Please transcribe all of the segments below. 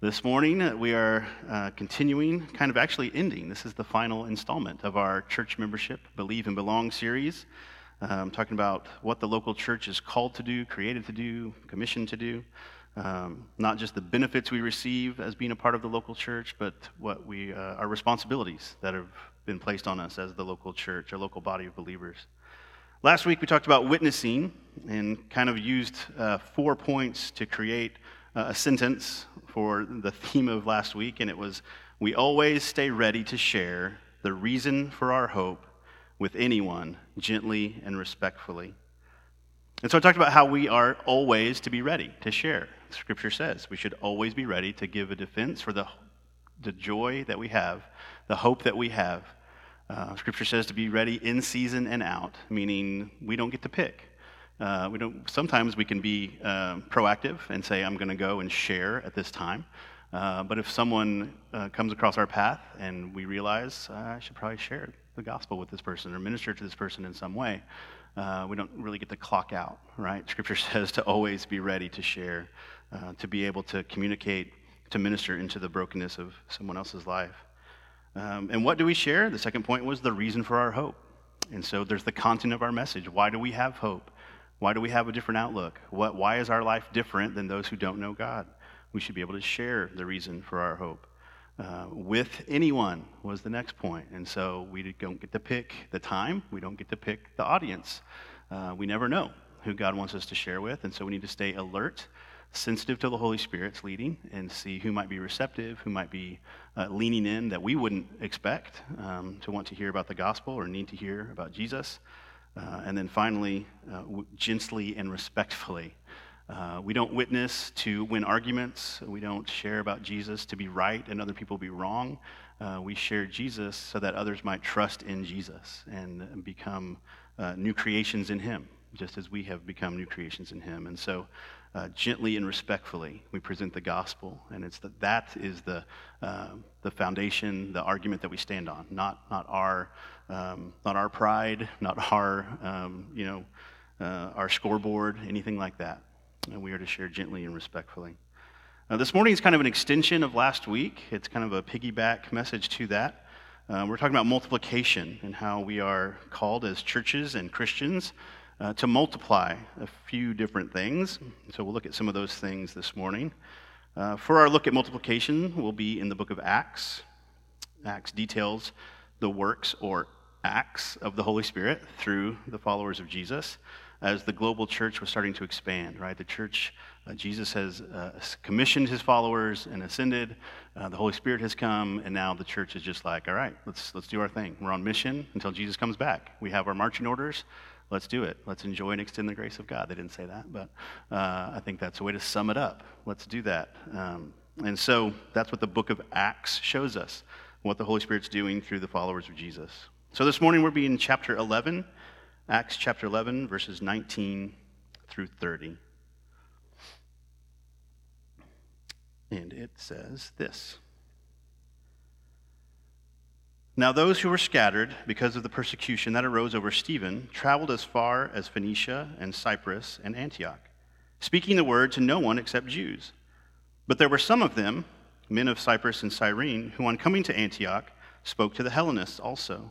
This morning, uh, we are uh, continuing, kind of actually ending. This is the final installment of our church membership Believe and Belong series. Um, talking about what the local church is called to do, created to do, commissioned to do. Um, not just the benefits we receive as being a part of the local church, but what we, uh, our responsibilities that have been placed on us as the local church, our local body of believers. Last week, we talked about witnessing and kind of used uh, four points to create a sentence for the theme of last week, and it was We always stay ready to share the reason for our hope with anyone gently and respectfully. And so I talked about how we are always to be ready to share. Scripture says we should always be ready to give a defense for the, the joy that we have, the hope that we have. Uh, scripture says to be ready in season and out, meaning we don't get to pick. Uh, we don't, sometimes we can be uh, proactive and say, I'm going to go and share at this time. Uh, but if someone uh, comes across our path and we realize uh, I should probably share the gospel with this person or minister to this person in some way, uh, we don't really get to clock out, right? Scripture says to always be ready to share, to be able to communicate, to minister into the brokenness of someone else's life. Um, and what do we share? The second point was the reason for our hope. And so there's the content of our message. Why do we have hope? Why do we have a different outlook? What, why is our life different than those who don't know God? We should be able to share the reason for our hope. Uh, with anyone was the next point. And so we don't get to pick the time, we don't get to pick the audience. Uh, we never know who God wants us to share with, and so we need to stay alert, sensitive to the Holy Spirit's leading, and see who might be receptive, who might be uh, leaning in that we wouldn't expect um, to want to hear about the gospel or need to hear about Jesus. Uh, and then finally, uh, w- gently and respectfully. Uh, we don't witness to win arguments. We don't share about Jesus to be right and other people be wrong. Uh, we share Jesus so that others might trust in Jesus and become uh, new creations in Him, just as we have become new creations in Him. And so, uh, gently and respectfully, we present the gospel, and it's the, that is the the foundation, the argument that we stand on, not not our um, not our pride, not our, um, you know, uh, our scoreboard, anything like that. And we are to share gently and respectfully. Uh, this morning is kind of an extension of last week. It's kind of a piggyback message to that. Uh, we're talking about multiplication and how we are called as churches and Christians uh, to multiply a few different things. So we'll look at some of those things this morning. Uh, for our look at multiplication, we'll be in the book of Acts. Acts details the works or acts of the Holy Spirit through the followers of Jesus as the global church was starting to expand, right? The church, uh, Jesus has uh, commissioned his followers and ascended. Uh, the Holy Spirit has come, and now the church is just like, all right, let's, let's do our thing. We're on mission until Jesus comes back. We have our marching orders. Let's do it. Let's enjoy and extend the grace of God. They didn't say that, but uh, I think that's a way to sum it up. Let's do that. Um, and so that's what the book of Acts shows us, what the Holy Spirit's doing through the followers of Jesus. So this morning we'll be in chapter 11, Acts chapter 11, verses 19 through 30. And it says this Now those who were scattered because of the persecution that arose over Stephen traveled as far as Phoenicia and Cyprus and Antioch, speaking the word to no one except Jews. But there were some of them, men of Cyprus and Cyrene, who on coming to Antioch spoke to the Hellenists also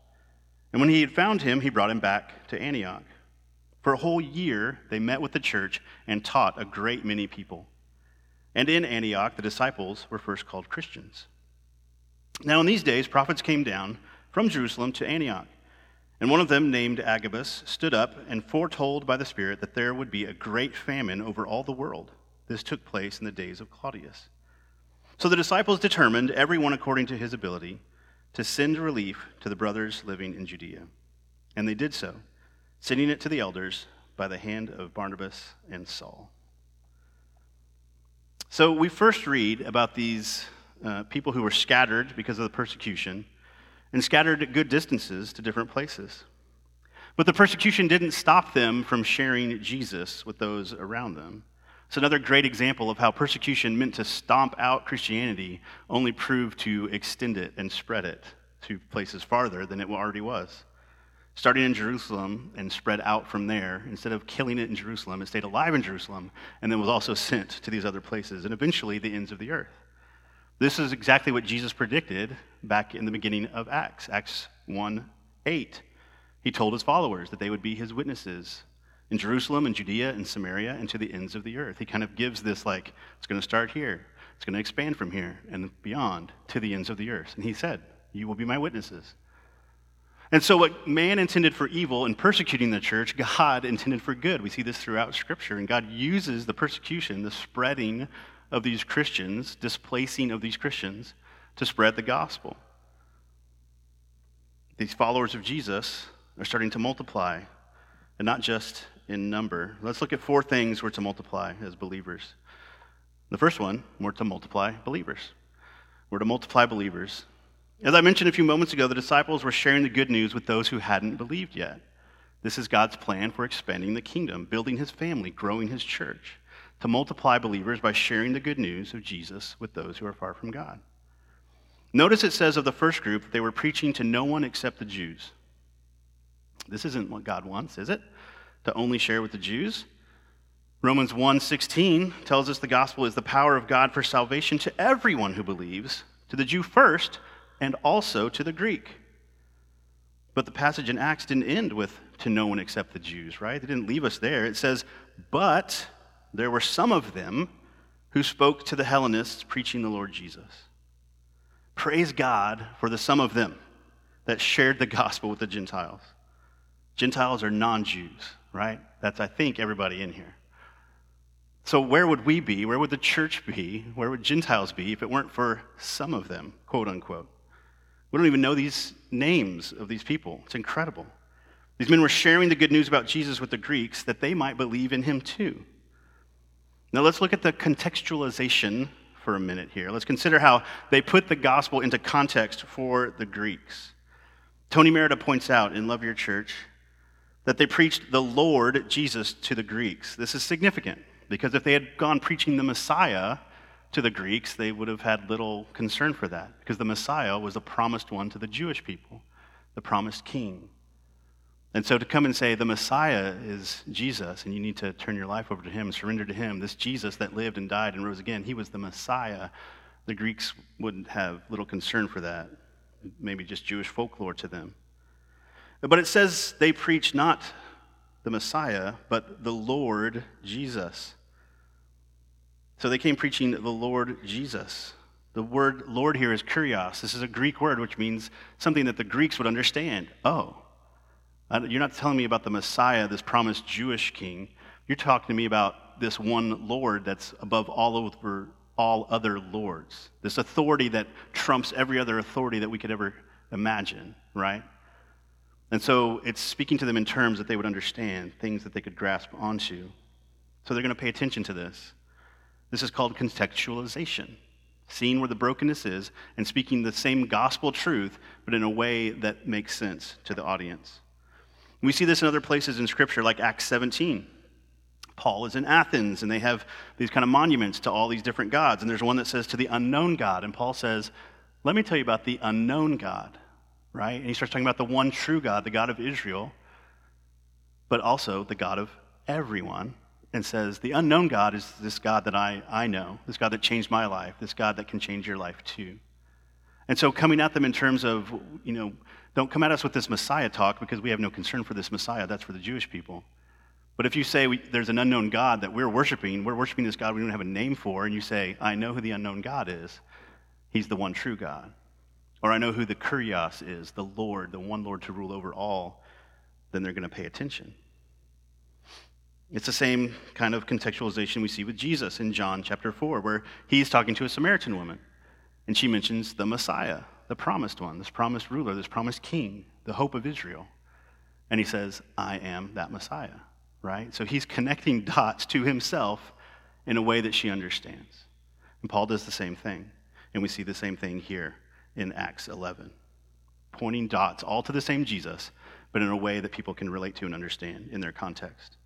And when he had found him, he brought him back to Antioch. For a whole year, they met with the church and taught a great many people. And in Antioch, the disciples were first called Christians. Now, in these days, prophets came down from Jerusalem to Antioch. And one of them, named Agabus, stood up and foretold by the Spirit that there would be a great famine over all the world. This took place in the days of Claudius. So the disciples determined, every one according to his ability, to send relief to the brothers living in Judea. And they did so, sending it to the elders by the hand of Barnabas and Saul. So we first read about these uh, people who were scattered because of the persecution and scattered at good distances to different places. But the persecution didn't stop them from sharing Jesus with those around them. It's another great example of how persecution meant to stomp out Christianity only proved to extend it and spread it to places farther than it already was. Starting in Jerusalem and spread out from there, instead of killing it in Jerusalem, it stayed alive in Jerusalem and then was also sent to these other places and eventually the ends of the earth. This is exactly what Jesus predicted back in the beginning of Acts, Acts 1 8. He told his followers that they would be his witnesses in Jerusalem and Judea and Samaria and to the ends of the earth. He kind of gives this like, it's going to start here, it's going to expand from here and beyond to the ends of the earth. And he said, You will be my witnesses. And so, what man intended for evil in persecuting the church, God intended for good. We see this throughout Scripture. And God uses the persecution, the spreading of these Christians, displacing of these Christians, to spread the gospel. These followers of Jesus are starting to multiply, and not just in number. Let's look at four things we're to multiply as believers. The first one, we're to multiply believers. We're to multiply believers. As I mentioned a few moments ago, the disciples were sharing the good news with those who hadn't believed yet. This is God's plan for expanding the kingdom, building his family, growing his church, to multiply believers by sharing the good news of Jesus with those who are far from God. Notice it says of the first group they were preaching to no one except the Jews. This isn't what God wants, is it? To only share with the Jews? Romans 1:16 tells us the gospel is the power of God for salvation to everyone who believes, to the Jew first, and also to the Greek. But the passage in Acts didn't end with to no one except the Jews, right? They didn't leave us there. It says, but there were some of them who spoke to the Hellenists preaching the Lord Jesus. Praise God for the some of them that shared the gospel with the Gentiles. Gentiles are non Jews, right? That's, I think, everybody in here. So, where would we be? Where would the church be? Where would Gentiles be if it weren't for some of them, quote unquote? We don't even know these names of these people. It's incredible. These men were sharing the good news about Jesus with the Greeks that they might believe in him too. Now let's look at the contextualization for a minute here. Let's consider how they put the gospel into context for the Greeks. Tony Merida points out in Love Your Church that they preached the Lord Jesus to the Greeks. This is significant because if they had gone preaching the Messiah, to the Greeks, they would have had little concern for that because the Messiah was the promised one to the Jewish people, the promised king. And so to come and say the Messiah is Jesus and you need to turn your life over to him, surrender to him, this Jesus that lived and died and rose again, he was the Messiah. The Greeks wouldn't have little concern for that, maybe just Jewish folklore to them. But it says they preach not the Messiah, but the Lord Jesus. So they came preaching the Lord Jesus. The word Lord here is kurios. This is a Greek word which means something that the Greeks would understand. Oh, you're not telling me about the Messiah, this promised Jewish king. You're talking to me about this one Lord that's above all over all other lords. This authority that trumps every other authority that we could ever imagine, right? And so it's speaking to them in terms that they would understand, things that they could grasp onto. So they're going to pay attention to this. This is called contextualization, seeing where the brokenness is and speaking the same gospel truth, but in a way that makes sense to the audience. We see this in other places in Scripture, like Acts 17. Paul is in Athens, and they have these kind of monuments to all these different gods. And there's one that says to the unknown God. And Paul says, Let me tell you about the unknown God, right? And he starts talking about the one true God, the God of Israel, but also the God of everyone and says, The unknown God is this God that I, I know, this God that changed my life, this God that can change your life too. And so coming at them in terms of, you know, don't come at us with this Messiah talk because we have no concern for this Messiah. That's for the Jewish people. But if you say we, there's an unknown God that we're worshiping, we're worshiping this God we don't have a name for, and you say, I know who the unknown God is, he's the one true God. Or I know who the Kurios is, the Lord, the one Lord to rule over all, then they're going to pay attention. It's the same kind of contextualization we see with Jesus in John chapter 4, where he's talking to a Samaritan woman. And she mentions the Messiah, the promised one, this promised ruler, this promised king, the hope of Israel. And he says, I am that Messiah, right? So he's connecting dots to himself in a way that she understands. And Paul does the same thing. And we see the same thing here in Acts 11, pointing dots all to the same Jesus, but in a way that people can relate to and understand in their context.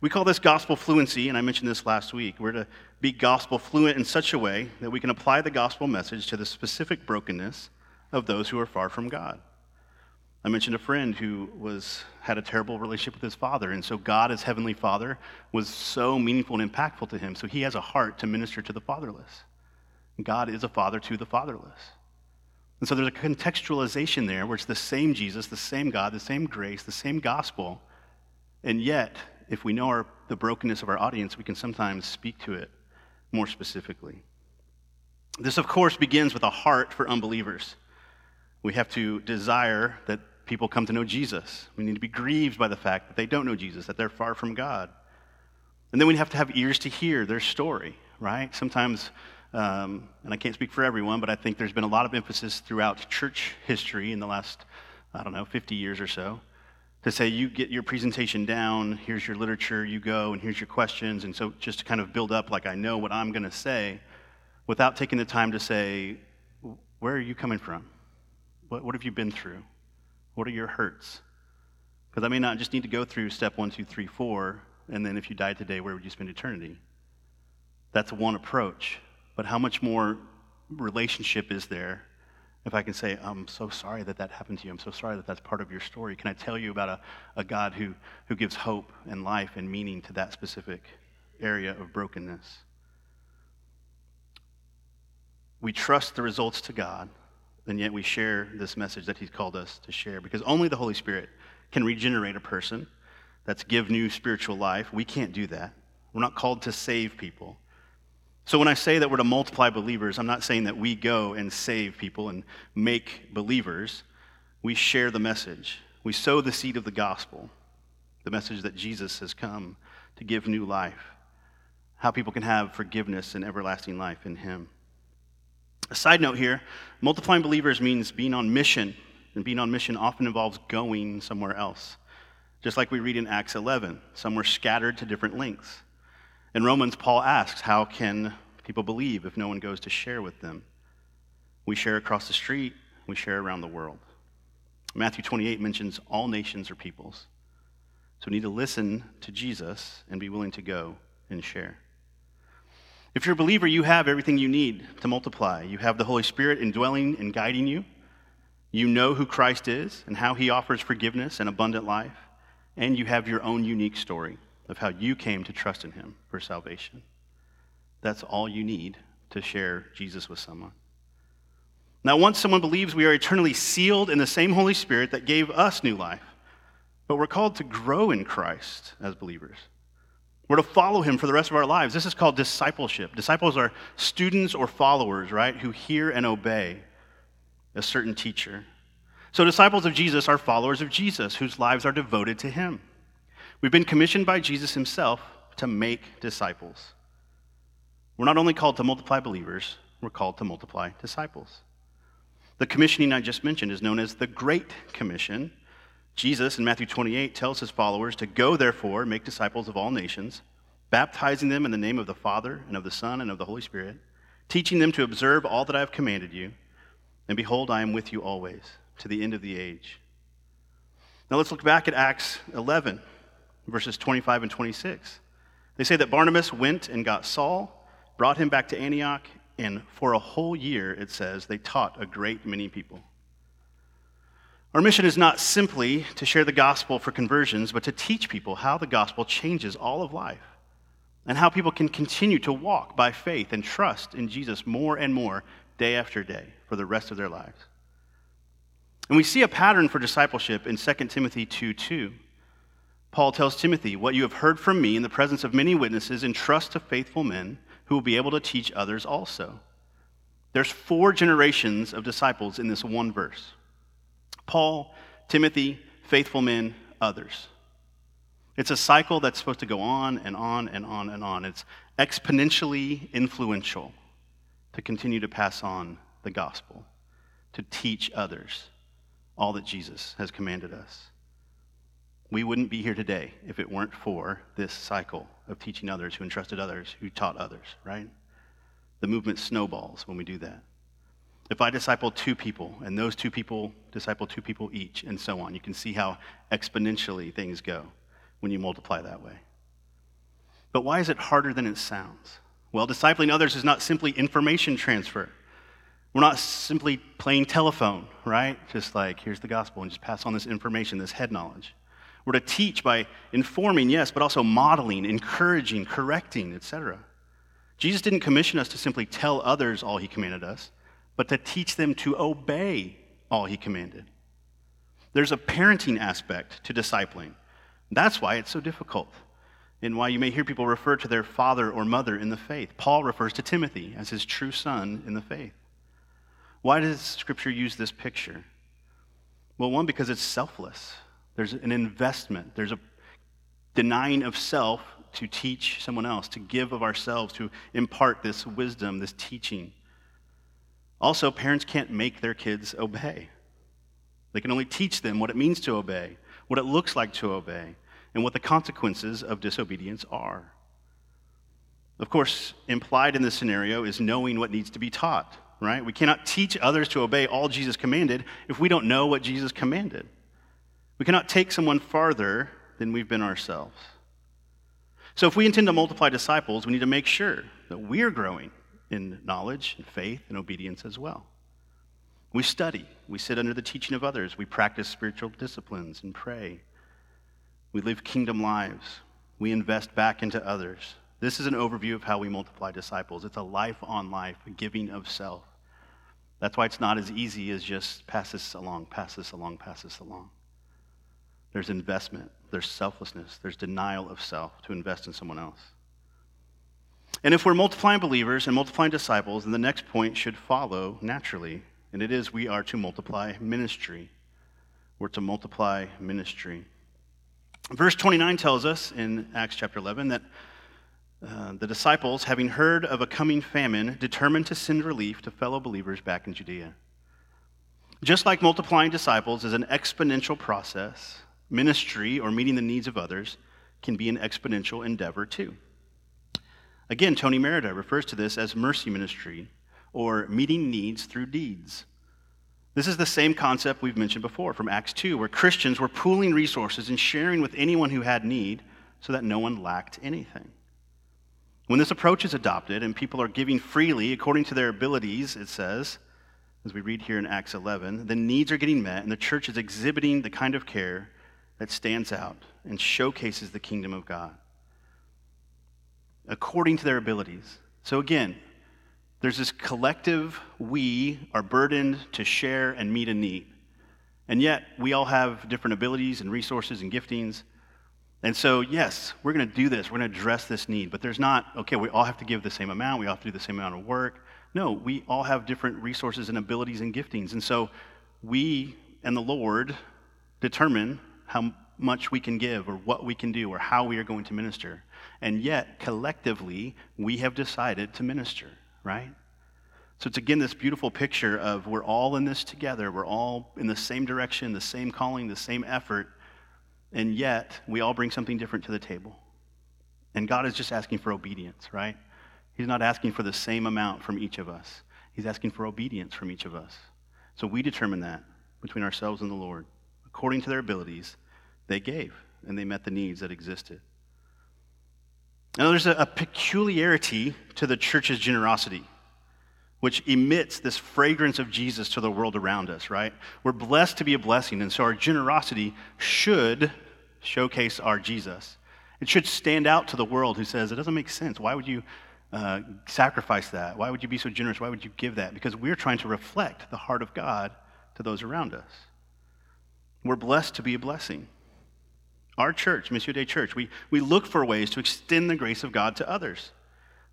We call this gospel fluency, and I mentioned this last week. We're to be gospel fluent in such a way that we can apply the gospel message to the specific brokenness of those who are far from God. I mentioned a friend who was had a terrible relationship with his father, and so God, as heavenly Father, was so meaningful and impactful to him. So he has a heart to minister to the fatherless. God is a father to the fatherless. And so there's a contextualization there where it's the same Jesus, the same God, the same grace, the same gospel, and yet if we know our, the brokenness of our audience, we can sometimes speak to it more specifically. This, of course, begins with a heart for unbelievers. We have to desire that people come to know Jesus. We need to be grieved by the fact that they don't know Jesus, that they're far from God. And then we have to have ears to hear their story, right? Sometimes, um, and I can't speak for everyone, but I think there's been a lot of emphasis throughout church history in the last, I don't know, 50 years or so to say, you get your presentation down, here's your literature, you go, and here's your questions. And so just to kind of build up, like I know what I'm going to say, without taking the time to say, where are you coming from? What, what have you been through? What are your hurts? Because I may not just need to go through step one, two, three, four, and then if you died today, where would you spend eternity? That's one approach. But how much more relationship is there if I can say, I'm so sorry that that happened to you. I'm so sorry that that's part of your story. Can I tell you about a, a God who, who gives hope and life and meaning to that specific area of brokenness? We trust the results to God, and yet we share this message that He's called us to share because only the Holy Spirit can regenerate a person. That's give new spiritual life. We can't do that. We're not called to save people. So when I say that we're to multiply believers, I'm not saying that we go and save people and make believers. We share the message. We sow the seed of the gospel, the message that Jesus has come to give new life, how people can have forgiveness and everlasting life in him. A side note here multiplying believers means being on mission, and being on mission often involves going somewhere else. Just like we read in Acts 11, some were scattered to different lengths. In Romans, Paul asks, How can people believe if no one goes to share with them? We share across the street, we share around the world. Matthew 28 mentions all nations or peoples. So we need to listen to Jesus and be willing to go and share. If you're a believer, you have everything you need to multiply. You have the Holy Spirit indwelling and guiding you. You know who Christ is and how he offers forgiveness and abundant life. And you have your own unique story of how you came to trust in him for salvation. That's all you need to share Jesus with someone. Now, once someone believes, we are eternally sealed in the same Holy Spirit that gave us new life. But we're called to grow in Christ as believers. We're to follow him for the rest of our lives. This is called discipleship. Disciples are students or followers, right, who hear and obey a certain teacher. So, disciples of Jesus are followers of Jesus whose lives are devoted to him. We've been commissioned by Jesus himself to make disciples. We're not only called to multiply believers, we're called to multiply disciples. The commissioning I just mentioned is known as the Great Commission. Jesus in Matthew 28 tells his followers to go, therefore, make disciples of all nations, baptizing them in the name of the Father, and of the Son, and of the Holy Spirit, teaching them to observe all that I have commanded you. And behold, I am with you always, to the end of the age. Now let's look back at Acts 11 verses 25 and 26. They say that Barnabas went and got Saul, brought him back to Antioch, and for a whole year, it says, they taught a great many people. Our mission is not simply to share the gospel for conversions, but to teach people how the gospel changes all of life and how people can continue to walk by faith and trust in Jesus more and more day after day for the rest of their lives. And we see a pattern for discipleship in 2 Timothy 2 2. Paul tells Timothy, What you have heard from me in the presence of many witnesses, entrust to faithful men who will be able to teach others also. There's four generations of disciples in this one verse Paul, Timothy, faithful men, others. It's a cycle that's supposed to go on and on and on and on. It's exponentially influential to continue to pass on the gospel, to teach others all that Jesus has commanded us. We wouldn't be here today if it weren't for this cycle of teaching others who entrusted others who taught others, right? The movement snowballs when we do that. If I disciple two people, and those two people disciple two people each, and so on, you can see how exponentially things go when you multiply that way. But why is it harder than it sounds? Well, discipling others is not simply information transfer. We're not simply playing telephone, right? Just like, here's the gospel, and just pass on this information, this head knowledge. We're to teach by informing, yes, but also modeling, encouraging, correcting, etc. Jesus didn't commission us to simply tell others all he commanded us, but to teach them to obey all he commanded. There's a parenting aspect to discipling. That's why it's so difficult, and why you may hear people refer to their father or mother in the faith. Paul refers to Timothy as his true son in the faith. Why does Scripture use this picture? Well, one, because it's selfless. There's an investment, there's a denying of self to teach someone else, to give of ourselves, to impart this wisdom, this teaching. Also, parents can't make their kids obey. They can only teach them what it means to obey, what it looks like to obey, and what the consequences of disobedience are. Of course, implied in this scenario is knowing what needs to be taught, right? We cannot teach others to obey all Jesus commanded if we don't know what Jesus commanded. We cannot take someone farther than we've been ourselves. So, if we intend to multiply disciples, we need to make sure that we're growing in knowledge and faith and obedience as well. We study, we sit under the teaching of others, we practice spiritual disciplines and pray. We live kingdom lives, we invest back into others. This is an overview of how we multiply disciples. It's a life on life, a giving of self. That's why it's not as easy as just pass this along, pass this along, pass this along. There's investment, there's selflessness, there's denial of self to invest in someone else. And if we're multiplying believers and multiplying disciples, then the next point should follow naturally, and it is we are to multiply ministry. We're to multiply ministry. Verse 29 tells us in Acts chapter 11 that uh, the disciples, having heard of a coming famine, determined to send relief to fellow believers back in Judea. Just like multiplying disciples is an exponential process, ministry or meeting the needs of others can be an exponential endeavor too. Again, Tony Merida refers to this as mercy ministry or meeting needs through deeds. This is the same concept we've mentioned before from Acts 2, where Christians were pooling resources and sharing with anyone who had need so that no one lacked anything. When this approach is adopted and people are giving freely according to their abilities, it says, as we read here in Acts 11, the needs are getting met and the church is exhibiting the kind of care that stands out and showcases the kingdom of God according to their abilities. So again, there's this collective we are burdened to share and meet a need. And yet, we all have different abilities and resources and giftings. And so, yes, we're going to do this. We're going to address this need. But there's not, okay, we all have to give the same amount. We all have to do the same amount of work. No, we all have different resources and abilities and giftings. And so, we and the Lord determine how much we can give or what we can do or how we are going to minister. And yet, collectively, we have decided to minister, right? So it's again this beautiful picture of we're all in this together. We're all in the same direction, the same calling, the same effort. And yet, we all bring something different to the table. And God is just asking for obedience, right? He's not asking for the same amount from each of us. He's asking for obedience from each of us. So we determine that between ourselves and the Lord. According to their abilities, they gave, and they met the needs that existed. Now, there's a, peculiarity to the church's generosity, which emits this fragrance of Jesus to the world around us, right? We're blessed to be a blessing, and so our generosity should showcase our Jesus. It should stand out to the world who says, It doesn't make sense. Why would you uh, sacrifice that? Why would you be so generous? Why would you give that? Because we're trying to reflect the heart of God to those around us. We're blessed to be a blessing. Our church, Missio Dei Church, we, we look for ways to extend the grace of God to others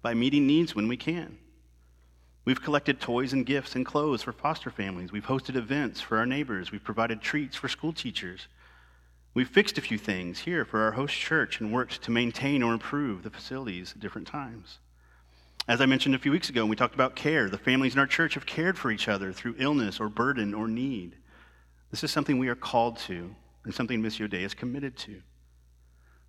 by meeting needs when we can. We've collected toys and gifts and clothes for foster families. We've hosted events for our neighbors. We've provided treats for school teachers. We've fixed a few things here for our host church and worked to maintain or improve the facilities at different times. As I mentioned a few weeks ago, when we talked about care, the families in our church have cared for each other through illness or burden or need. This is something we are called to and something Missio Dei is committed to.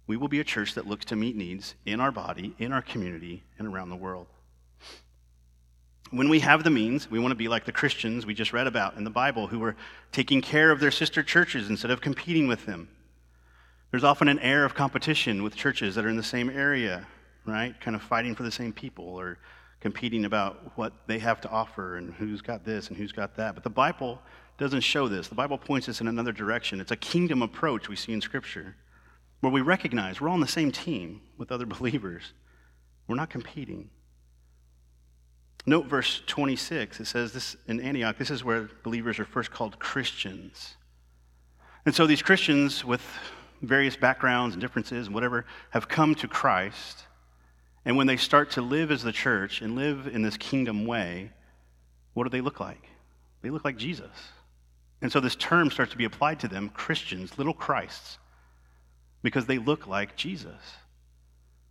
We will be a church that looks to meet needs in our body, in our community, and around the world. When we have the means, we want to be like the Christians we just read about in the Bible who were taking care of their sister churches instead of competing with them. There's often an air of competition with churches that are in the same area, right? Kind of fighting for the same people or competing about what they have to offer and who's got this and who's got that. But the Bible doesn't show this. The Bible points us in another direction. It's a kingdom approach we see in Scripture where we recognize we're all on the same team with other believers. We're not competing. Note verse 26. It says this in Antioch, this is where believers are first called Christians. And so these Christians with various backgrounds and differences and whatever have come to Christ. And when they start to live as the church and live in this kingdom way, what do they look like? They look like Jesus. And so this term starts to be applied to them Christians, little Christs, because they look like Jesus.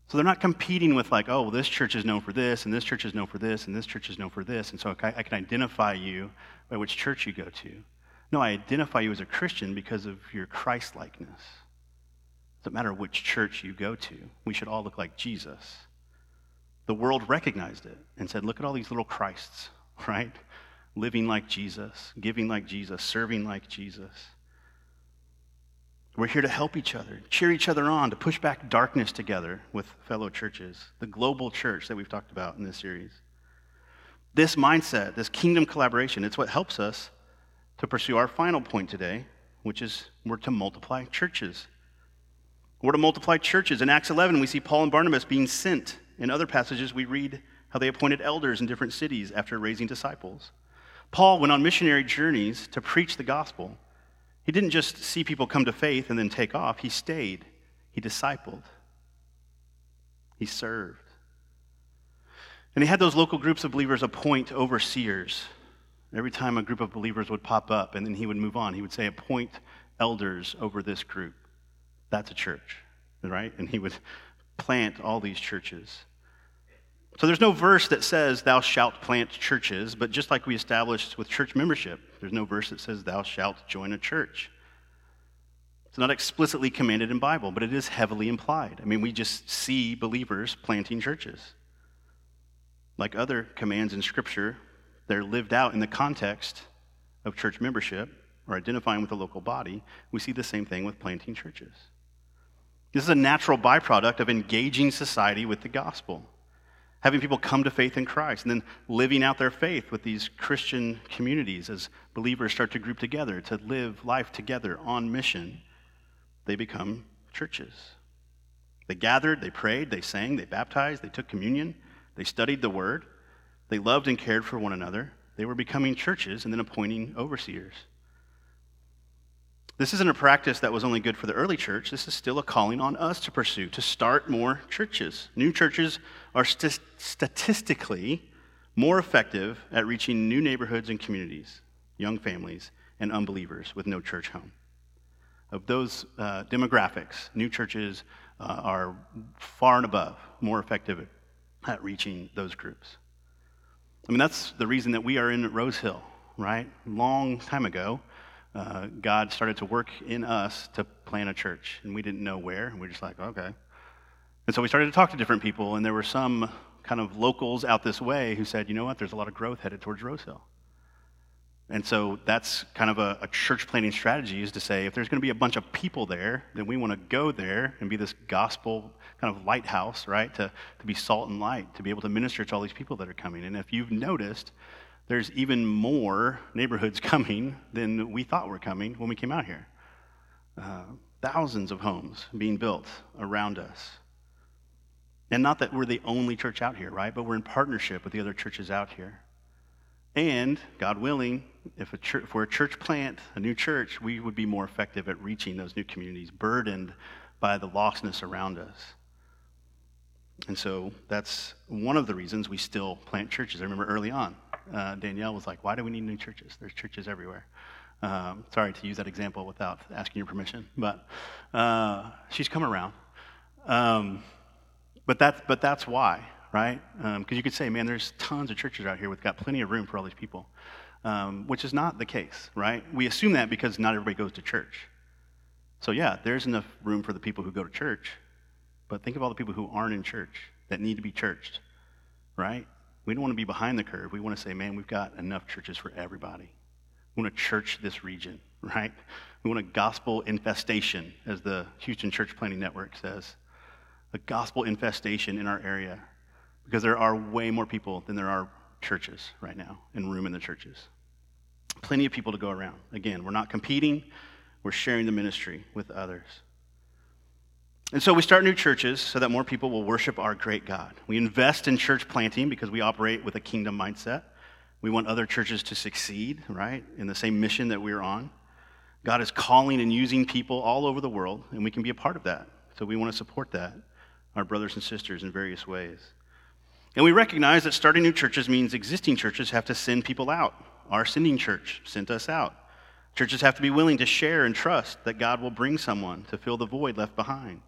So they're not competing with, like, oh, well, this church is known for this, and this church is known for this, and this church is known for this, and so I can identify you by which church you go to. No, I identify you as a Christian because of your Christ likeness. It doesn't matter which church you go to, we should all look like Jesus. The world recognized it and said, look at all these little Christs, right? Living like Jesus, giving like Jesus, serving like Jesus. We're here to help each other, cheer each other on, to push back darkness together with fellow churches, the global church that we've talked about in this series. This mindset, this kingdom collaboration, it's what helps us to pursue our final point today, which is we're to multiply churches. We're to multiply churches. In Acts 11, we see Paul and Barnabas being sent. In other passages, we read how they appointed elders in different cities after raising disciples. Paul went on missionary journeys to preach the gospel. He didn't just see people come to faith and then take off, he stayed, he discipled, he served. And he had those local groups of believers appoint overseers. Every time a group of believers would pop up and then he would move on, he would say, Appoint elders over this group. That's a church, right? And he would plant all these churches. So there's no verse that says, Thou shalt plant churches, but just like we established with church membership, there's no verse that says, Thou shalt join a church. It's not explicitly commanded in Bible, but it is heavily implied. I mean, we just see believers planting churches. Like other commands in Scripture, they're lived out in the context of church membership or identifying with a local body. We see the same thing with planting churches. This is a natural byproduct of engaging society with the gospel, having people come to faith in Christ, and then living out their faith with these Christian communities as believers start to group together to live life together on mission. They become churches. They gathered, they prayed, they sang, they baptized, they took communion, they studied the word, they loved and cared for one another. They were becoming churches and then appointing overseers. This isn't a practice that was only good for the early church. This is still a calling on us to pursue, to start more churches. New churches are st- statistically more effective at reaching new neighborhoods and communities, young families, and unbelievers with no church home. Of those uh, demographics, new churches uh, are far and above more effective at reaching those groups. I mean, that's the reason that we are in Rose Hill, right? Long time ago, uh, God started to work in us to plant a church, and we didn't know where. And we are just like, okay. And so we started to talk to different people, and there were some kind of locals out this way who said, you know what, there's a lot of growth headed towards Rose Hill. And so that's kind of a, a church planting strategy is to say, if there's going to be a bunch of people there, then we want to go there and be this gospel kind of lighthouse, right? To, to be salt and light, to be able to minister to all these people that are coming. And if you've noticed, there's even more neighborhoods coming than we thought were coming when we came out here. Uh, thousands of homes being built around us. And not that we're the only church out here, right? But we're in partnership with the other churches out here. And, God willing, if, church, if we're a church plant, a new church, we would be more effective at reaching those new communities, burdened by the lostness around us. And so that's one of the reasons we still plant churches. I remember early on, uh, Danielle was like, Why do we need new churches? There's churches everywhere. Um, sorry to use that example without asking your permission, but uh, she's come around. Um, but, that's, but that's why, right? Because um, you could say, man, there's tons of churches out here We've got plenty of room for all these people, um, which is not the case, right? We assume that because not everybody goes to church. So, yeah, there's enough room for the people who go to church, but think of all the people who aren't in church that need to be churched, right? We don't want to be behind the curve. We want to say, man, we've got enough churches for everybody. We want to church this region, right? We want a gospel infestation, as the Houston Church Planting Network says. A gospel infestation in our area because there are way more people than there are churches right now and room in the churches. Plenty of people to go around. Again, we're not competing, we're sharing the ministry with others. And so we start new churches so that more people will worship our great God. We invest in church planting because we operate with a kingdom mindset. We want other churches to succeed, right, in the same mission that we're on. God is calling and using people all over the world, and we can be a part of that. So we want to support that, our brothers and sisters, in various ways. And we recognize that starting new churches means existing churches have to send people out. Our sending church sent us out. Churches have to be willing to share and trust that God will bring someone to fill the void left behind.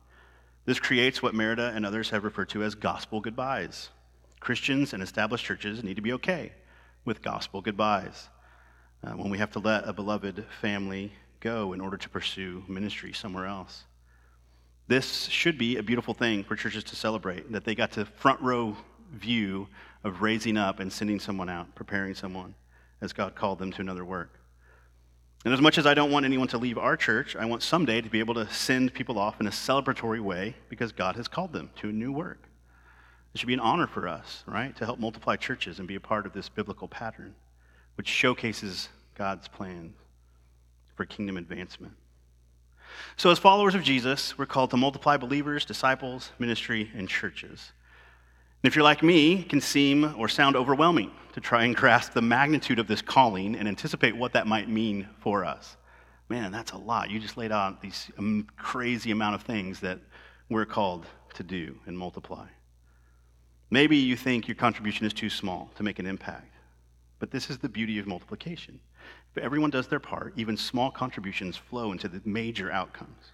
This creates what Merida and others have referred to as gospel goodbyes. Christians and established churches need to be okay with gospel goodbyes uh, when we have to let a beloved family go in order to pursue ministry somewhere else. This should be a beautiful thing for churches to celebrate that they got to front row view of raising up and sending someone out, preparing someone as God called them to another work. And as much as I don't want anyone to leave our church, I want someday to be able to send people off in a celebratory way because God has called them to a new work. It should be an honor for us, right, to help multiply churches and be a part of this biblical pattern, which showcases God's plan for kingdom advancement. So, as followers of Jesus, we're called to multiply believers, disciples, ministry, and churches. And if you're like me, it can seem or sound overwhelming to try and grasp the magnitude of this calling and anticipate what that might mean for us. Man, that's a lot. You just laid out these um, crazy amount of things that we're called to do and multiply. Maybe you think your contribution is too small to make an impact, but this is the beauty of multiplication. If everyone does their part, even small contributions flow into the major outcomes.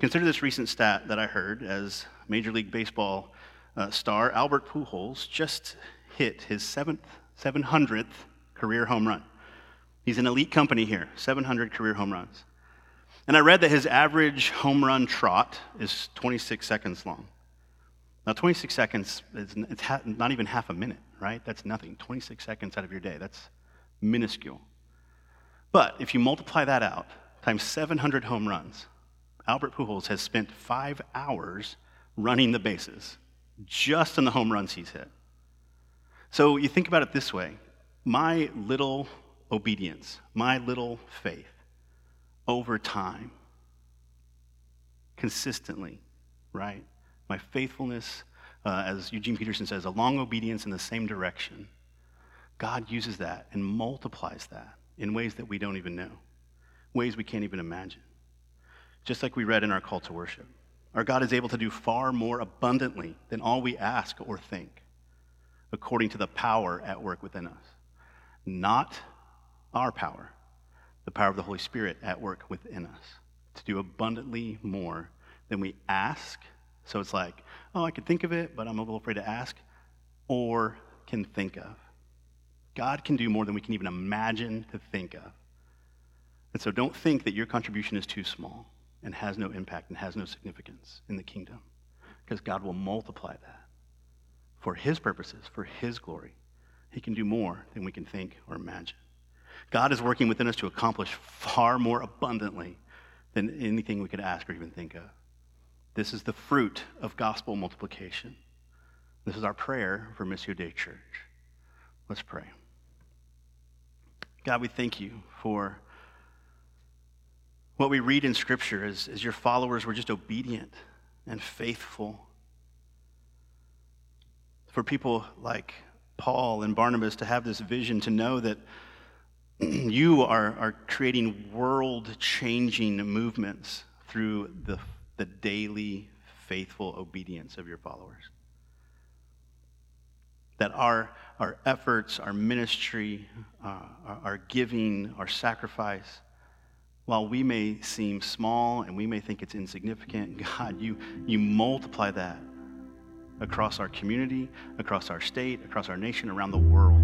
Consider this recent stat that I heard as Major League Baseball uh, star Albert Pujols just hit his seventh, 700th career home run. He's an elite company here, 700 career home runs. And I read that his average home run trot is 26 seconds long. Now, 26 seconds is it's ha- not even half a minute, right? That's nothing. 26 seconds out of your day, that's minuscule. But if you multiply that out times 700 home runs, Albert Pujols has spent five hours running the bases just in the home runs he's hit. So you think about it this way my little obedience, my little faith, over time, consistently, right? My faithfulness, uh, as Eugene Peterson says, a long obedience in the same direction. God uses that and multiplies that in ways that we don't even know, ways we can't even imagine. Just like we read in our call to worship. Our God is able to do far more abundantly than all we ask or think, according to the power at work within us. Not our power, the power of the Holy Spirit at work within us to do abundantly more than we ask. So it's like, oh, I could think of it, but I'm a little afraid to ask, or can think of. God can do more than we can even imagine to think of. And so don't think that your contribution is too small and has no impact and has no significance in the kingdom because God will multiply that for His purposes, for His glory. He can do more than we can think or imagine. God is working within us to accomplish far more abundantly than anything we could ask or even think of. This is the fruit of gospel multiplication. This is our prayer for Missio Dei Church. Let's pray. God, we thank you for what we read in Scripture is, is your followers were just obedient and faithful. For people like Paul and Barnabas to have this vision, to know that you are, are creating world changing movements through the, the daily faithful obedience of your followers. That our, our efforts, our ministry, uh, our, our giving, our sacrifice, while we may seem small and we may think it's insignificant, God, you, you multiply that across our community, across our state, across our nation, around the world.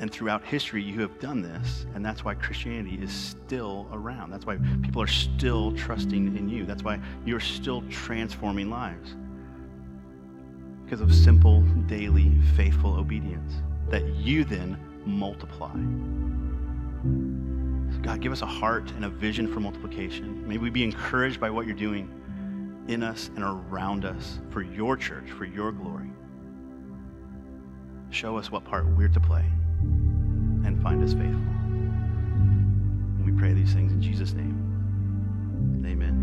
And throughout history, you have done this, and that's why Christianity is still around. That's why people are still trusting in you. That's why you're still transforming lives. because of simple, daily, faithful obedience that you then multiply. So God, give us a heart and a vision for multiplication. May we be encouraged by what you're doing in us and around us for your church, for your glory. Show us what part we're to play and find us faithful. And we pray these things in Jesus' name. Amen.